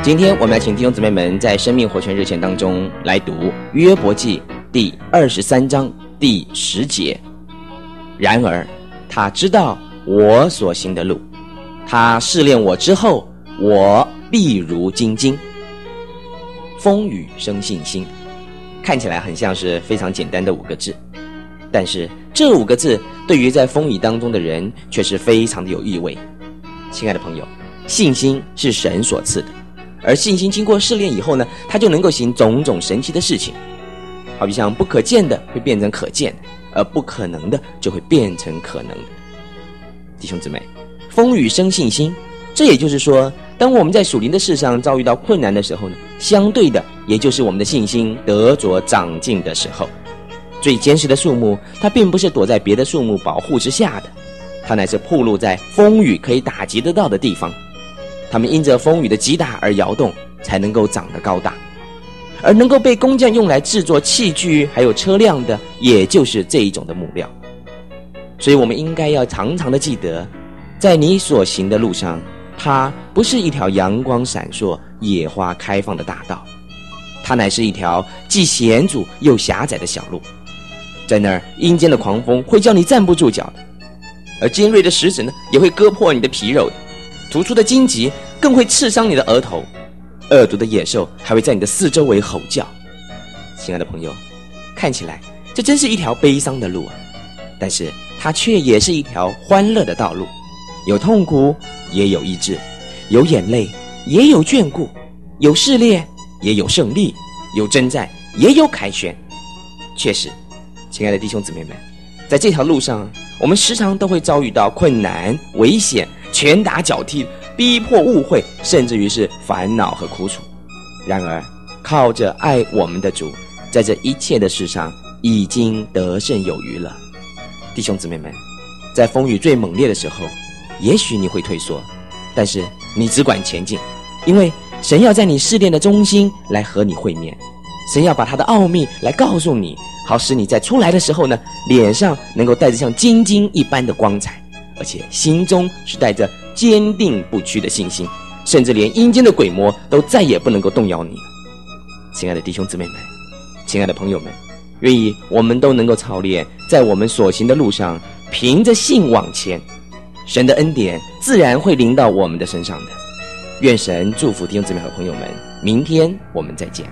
今天我们来请弟兄姊妹们在生命活泉热线当中来读约伯记第二十三章第十节。然而，他知道我所行的路，他试炼我之后，我必如精金。风雨生信心，看起来很像是非常简单的五个字，但是这五个字对于在风雨当中的人却是非常的有意味。亲爱的朋友，信心是神所赐的。而信心经过试炼以后呢，他就能够行种种神奇的事情，好比像不可见的会变成可见，而不可能的就会变成可能。弟兄姊妹，风雨生信心，这也就是说，当我们在属灵的事上遭遇到困难的时候呢，相对的，也就是我们的信心得着长进的时候。最坚实的树木，它并不是躲在别的树木保护之下的，它乃是暴露在风雨可以打击得到的地方。他们因着风雨的击打而摇动，才能够长得高大，而能够被工匠用来制作器具还有车辆的，也就是这一种的木料。所以，我们应该要常常的记得，在你所行的路上，它不是一条阳光闪烁、野花开放的大道，它乃是一条既险阻又狭窄的小路。在那儿，阴间的狂风会叫你站不住脚的，而尖锐的石子呢，也会割破你的皮肉。突出的荆棘更会刺伤你的额头，恶毒的野兽还会在你的四周围吼叫。亲爱的朋友，看起来这真是一条悲伤的路啊，但是它却也是一条欢乐的道路，有痛苦也有医治，有眼泪也有眷顾，有试炼也有胜利，有征战也有凯旋。确实，亲爱的弟兄姊妹们，在这条路上，我们时常都会遭遇到困难、危险。拳打脚踢、逼迫、误会，甚至于是烦恼和苦楚。然而，靠着爱我们的主，在这一切的事上已经得胜有余了。弟兄姊妹们，在风雨最猛烈的时候，也许你会退缩，但是你只管前进，因为神要在你试炼的中心来和你会面，神要把他的奥秘来告诉你，好使你在出来的时候呢，脸上能够带着像晶晶一般的光彩。而且心中是带着坚定不屈的信心，甚至连阴间的鬼魔都再也不能够动摇你了。亲爱的弟兄姊妹们，亲爱的朋友们，愿意我们都能够操练在我们所行的路上，凭着信往前，神的恩典自然会临到我们的身上的。愿神祝福弟兄姊妹和朋友们，明天我们再见。